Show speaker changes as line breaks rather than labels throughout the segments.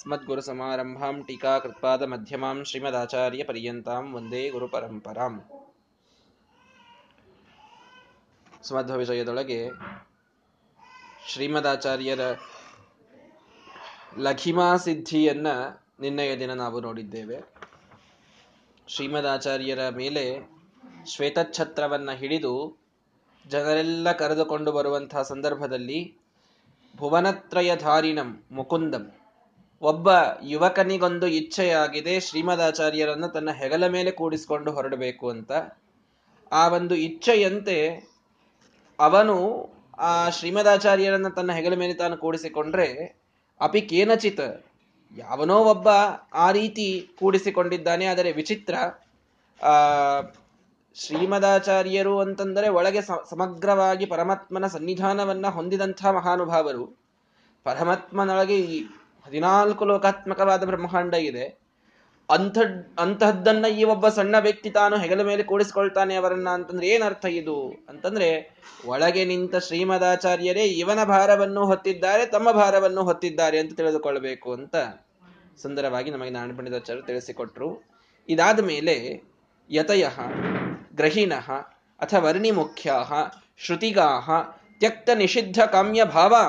अस्मद्गुरुसमारम्भां टीकाकृत्पादमध्यमां श्रीमदाचार्यपर्यन्तां ವಂದೇ ಗುರುಪರಂಪರಾಂ ಸುಮಧ್ವ ವಿಷಯದೊಳಗೆ ಶ್ರೀಮದಾಚಾರ್ಯರ ಲಘಿಮಾ ಸಿದ್ಧಿಯನ್ನ ನಿನ್ನೆಯ ದಿನ ನಾವು ನೋಡಿದ್ದೇವೆ ಶ್ರೀಮದಾಚಾರ್ಯರ ಮೇಲೆ ಶ್ವೇತಛತ್ರವನ್ನ ಹಿಡಿದು ಜನರೆಲ್ಲ ಕರೆದುಕೊಂಡು ಬರುವಂತಹ ಸಂದರ್ಭದಲ್ಲಿ ಭುವನತ್ರಯಧಾರಿಣಂ ಮುಕುಂದಂ ಒಬ್ಬ ಯುವಕನಿಗೊಂದು ಇಚ್ಛೆಯಾಗಿದೆ ಶ್ರೀಮದಾಚಾರ್ಯರನ್ನು ತನ್ನ ಹೆಗಲ ಮೇಲೆ ಕೂಡಿಸಿಕೊಂಡು ಹೊರಡಬೇಕು ಅಂತ. ಆ ಒಂದು ಇಚ್ಛೆಯಂತೆ ಅವನು ಆ ಶ್ರೀಮದಾಚಾರ್ಯರನ್ನ ತನ್ನ ಹೆಗಲ ಮೇಲೆ ತಾನು ಕೂಡಿಸಿಕೊಂಡ್ರೆ ಅಪಿ ಕೇನಚಿತ್ ಯಾವನೋ ಒಬ್ಬ ಆ ರೀತಿ ಕೂಡಿಸಿಕೊಂಡಿದ್ದಾನೆ. ಆದರೆ ವಿಚಿತ್ರ, ಆ, ಶ್ರೀಮದಾಚಾರ್ಯರು ಅಂತಂದರೆ ಒಳಗೆ ಸಮಗ್ರವಾಗಿ ಪರಮಾತ್ಮನ ಸನ್ನಿಧಾನವನ್ನ ಹೊಂದಿದಂಥ ಮಹಾನುಭಾವರು. ಪರಮಾತ್ಮನೊಳಗೆ ಹದಿನಾಲ್ಕು ಲೋಕಾತ್ಮಕವಾದ ಬ್ರಹ್ಮಾಂಡ ಇದೆ. ಅಂಥ ಅಂತಹದ್ದನ್ನ ಈ ಒಬ್ಬ ಸಣ್ಣ ವ್ಯಕ್ತಿ ತಾನು ಹೆಗಲ ಮೇಲೆ ಕೂಡಿಸ್ಕೊಳ್ತಾನೆ ಅವರನ್ನ ಅಂತಂದ್ರೆ ಏನರ್ಥ ಇದು? ಅಂತಂದ್ರೆ ಒಳಗೆ ನಿಂತ ಶ್ರೀಮದಾಚಾರ್ಯರೇ ಇವನ ಭಾರವನ್ನು ಹೊತ್ತಿದ್ದಾರೆ, ತಮ್ಮ ಭಾರವನ್ನು ಹೊತ್ತಿದ್ದಾರೆ ಅಂತ ತಿಳಿದುಕೊಳ್ಬೇಕು ಅಂತ ಸುಂದರವಾಗಿ ನಮಗೆ ನಾರಾಯಣ ಪಂಡಿತಾಚಾರ್ಯರು ತಿಳಿಸಿಕೊಟ್ರು. ಇದಾದ ಮೇಲೆ ಯತಯ ಗ್ರಹಿಣ ಅಥ ವರ್ಣಿಮುಖ್ಯಾ ಶ್ರುತಿಗಾಹ ತ್ಯಕ್ತ ನಿಷಿದ್ಧ ಕಾಮ್ಯ ಭಾವಾ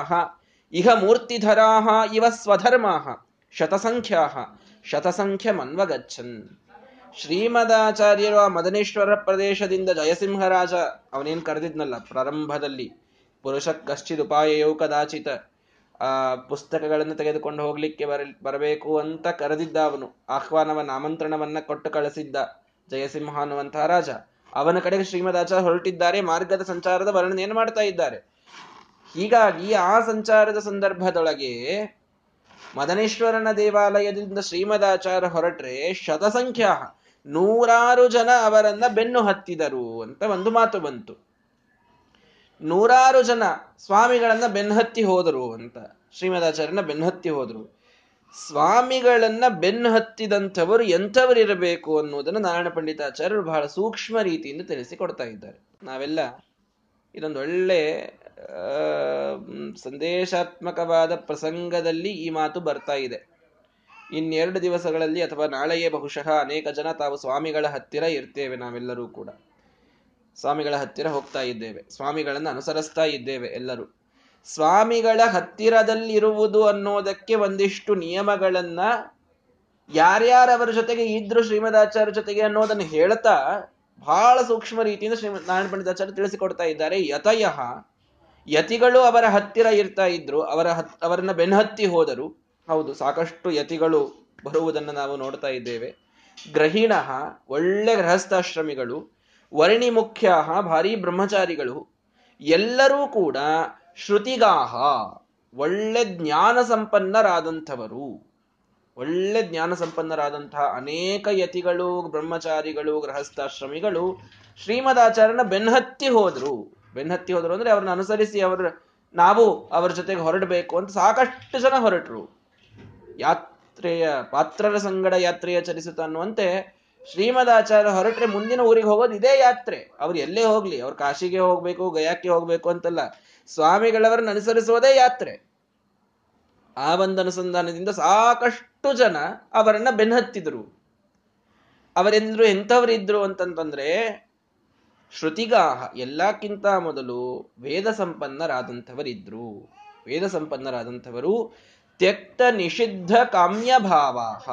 ಇಹ ಮೂರ್ತಿಧರಾಹ, ಇವ ಸ್ವಧರ್ಮಾ ಶತಸಂಖ್ಯಾ ಶತಸಂಖ್ಯ ಮನ್ವಗಚ್ಚನ್ ಶ್ರೀಮದಾಚಾರ್ಯರು ಆ ಮದನೇಶ್ವರ ಪ್ರದೇಶದಿಂದ ಜಯಸಿಂಹರಾಜ, ಅವನೇನ್ ಕರೆದಿದ್ನಲ್ಲ, ಪ್ರಾರಂಭದಲ್ಲಿ ಪುರುಷ ಕಶ್ಚಿದುಪಾಯಯೋ ಕದಾಚಿತ, ಆ ಪುಸ್ತಕಗಳನ್ನು ತೆಗೆದುಕೊಂಡು ಹೋಗ್ಲಿಕ್ಕೆ ಬರ, ಬರಬೇಕು ಅಂತ ಕರೆದಿದ್ದ ಅವನು. ಆಹ್ವಾನವನ್ನ ಆಮಂತ್ರಣವನ್ನ ಕೊಟ್ಟು ಕಳಿಸಿದ್ದ ಜಯಸಿಂಹ ಅನ್ನುವಂತಹ ರಾಜ. ಅವನ ಕಡೆಗೆ ಶ್ರೀಮದಾಚಾರ್ಯ ಹೊರಟಿದ್ದಾರೆ, ಮಾರ್ಗದ ಸಂಚಾರದ ವರ್ಣನೆಯನ್ನು ಮಾಡ್ತಾ ಇದ್ದಾರೆ. ಹೀಗಾಗಿ ಆ ಸಂಚಾರದ ಸಂದರ್ಭದೊಳಗೆ ಮದನೇಶ್ವರನ ದೇವಾಲಯದಿಂದ ಶ್ರೀಮದಾಚಾರ್ಯ ಹೊರಟ್ರೆ ಶತಸಂಖ್ಯಾ ನೂರಾರು ಜನ ಅವರನ್ನ ಬೆನ್ನು ಹತ್ತಿದರು ಅಂತ ಒಂದು ಮಾತು ಬಂತು. ನೂರಾರು ಜನ ಸ್ವಾಮಿಗಳನ್ನ ಬೆನ್ನಹತ್ತಿ ಹೋದರು ಅಂತ. ಶ್ರೀಮದಾಚಾರ್ಯನ ಬೆನ್ನಹತ್ತಿ ಹೋದರು. ಸ್ವಾಮಿಗಳನ್ನ ಬೆನ್ನು ಹತ್ತಿದಂಥವರು ಎಂಥವರಿರಬೇಕು ಅನ್ನುವುದನ್ನು ನಾರಾಯಣ ಪಂಡಿತಾಚಾರ್ಯರು ಬಹಳ ಸೂಕ್ಷ್ಮ ರೀತಿಯಿಂದ ತಿಳಿಸಿಕೊಡ್ತಾ ಇದ್ದಾರೆ. ನಾವೆಲ್ಲ ಇದೊಂದು ಒಳ್ಳೆ ಸಂದೇಶಾತ್ಮಕವಾದ ಪ್ರಸಂಗದಲ್ಲಿ ಈ ಮಾತು ಬರ್ತಾ ಇದೆ. ಇನ್ನೆರಡು ದಿವಸಗಳಲ್ಲಿ ಅಥವಾ ನಾಳೆಯೇ ಬಹುಶಃ ಅನೇಕ ಜನ ತಾವು ಸ್ವಾಮಿಗಳ ಹತ್ತಿರ ಇರ್ತೇವೆ ನಾವೆಲ್ಲರೂ ಕೂಡ. ಸ್ವಾಮಿಗಳ ಹತ್ತಿರ ಹೋಗ್ತಾ ಇದ್ದೇವೆ. ಸ್ವಾಮಿಗಳನ್ನು ಅನುಸರಿಸ್ತಾ ಇದ್ದೇವೆ ಎಲ್ಲರೂ. ಸ್ವಾಮಿಗಳ ಹತ್ತಿರದಲ್ಲಿರುವುದು ಅನ್ನೋದಕ್ಕೆ ಒಂದಿಷ್ಟು ನಿಯಮಗಳನ್ನ ಯಾರ್ಯಾರವರ ಜೊತೆಗೆ ಇದ್ರು ಶ್ರೀಮದಾಚಾರ್ಯ ಜೊತೆಗೆ ಅನ್ನೋದನ್ನು ಹೇಳ್ತಾ ಬಹಳ ಸೂಕ್ಷ್ಮ ರೀತಿಯಿಂದ ಶ್ರೀಮದ್ ನಾರಾಯಣ ಪಂಡಿತಾಚಾರ್ಯ ತಿಳಿಸಿಕೊಡ್ತಾ ಇದ್ದಾರೆ. ಯತಯ ಯತಿಗಳು ಅವರ ಹತ್ತಿರ ಇರ್ತಾ ಇದ್ರು, ಅವರ ಹತ್, ಅವರನ್ನ ಬೆನ್ಹತ್ತಿ ಹೋದರು. ಹೌದು, ಸಾಕಷ್ಟು ಯತಿಗಳು ಬರುವುದನ್ನು ನಾವು ನೋಡ್ತಾ ಇದ್ದೇವೆ. ಗ್ರಹಿಣ, ಒಳ್ಳೆ ಗೃಹಸ್ಥಾಶ್ರಮಿಗಳು ವರ್ಣಿ ಮುಖ್ಯ ಭಾರಿ ಬ್ರಹ್ಮಚಾರಿಗಳು, ಎಲ್ಲರೂ ಕೂಡ ಶ್ರುತಿಗಾಹ, ಒಳ್ಳೆ ಜ್ಞಾನ ಸಂಪನ್ನರಾದಂಥವರು ಒಳ್ಳೆ ಜ್ಞಾನ ಸಂಪನ್ನರಾದಂತಹ ಅನೇಕ ಯತಿಗಳು, ಬ್ರಹ್ಮಚಾರಿಗಳು, ಗೃಹಸ್ಥಾಶ್ರಮಿಗಳು ಶ್ರೀಮದಾಚಾರ್ಯನ ಬೆನ್ಹತ್ತಿ ಹೋದ್ರು. ಬೆನ್ನಹತ್ತಿ ಹೋದರು ಅಂದ್ರೆ ಅವ್ರನ್ನ ಅನುಸರಿಸಿ ಅವ್ರ, ನಾವು ಅವರ ಜೊತೆಗೆ ಹೊರಡಬೇಕು ಅಂತ ಸಾಕಷ್ಟು ಜನ ಹೊರಟರು. ಯಾತ್ರೆಯ, ಪಾತ್ರರ ಸಂಗಡ ಯಾತ್ರೆಯ ಚಲಿಸುತ್ತ ಅನ್ನುವಂತೆ ಶ್ರೀಮದಾಚಾರ್ಯ ಹೊರಟ್ರೆ ಮುಂದಿನ ಊರಿಗೆ ಹೋಗೋದು ಇದೇ ಯಾತ್ರೆ. ಅವ್ರು ಎಲ್ಲೇ ಹೋಗ್ಲಿ, ಅವ್ರು ಕಾಶಿಗೆ ಹೋಗ್ಬೇಕು, ಗಯಾಕ್ಕೆ ಹೋಗ್ಬೇಕು ಅಂತಲ್ಲ, ಸ್ವಾಮಿಗಳವರನ್ನ ಅನುಸರಿಸುವುದೇ ಯಾತ್ರೆ. ಆ ಒಂದು ಅನುಸಂಧಾನದಿಂದ ಸಾಕಷ್ಟು ಜನ ಅವರನ್ನ ಬೆನ್ನಹತ್ತಿದ್ರು ಅವರೆಂದ್ರು ಎಂಥವರಿದ್ರು ಅಂತಂತಂದ್ರೆ ಶ್ರುತಿಗಾಹ ಎಲ್ಲಕ್ಕಿಂತ ಮೊದಲು ವೇದ ಸಂಪನ್ನರಾದಂಥವರಿದ್ರು ವೇದ ಸಂಪನ್ನರಾದಂಥವರು ತ್ಯಕ್ತ ನಿಷಿದ್ಧ ಕಾಮ್ಯ ಭಾವಾಹ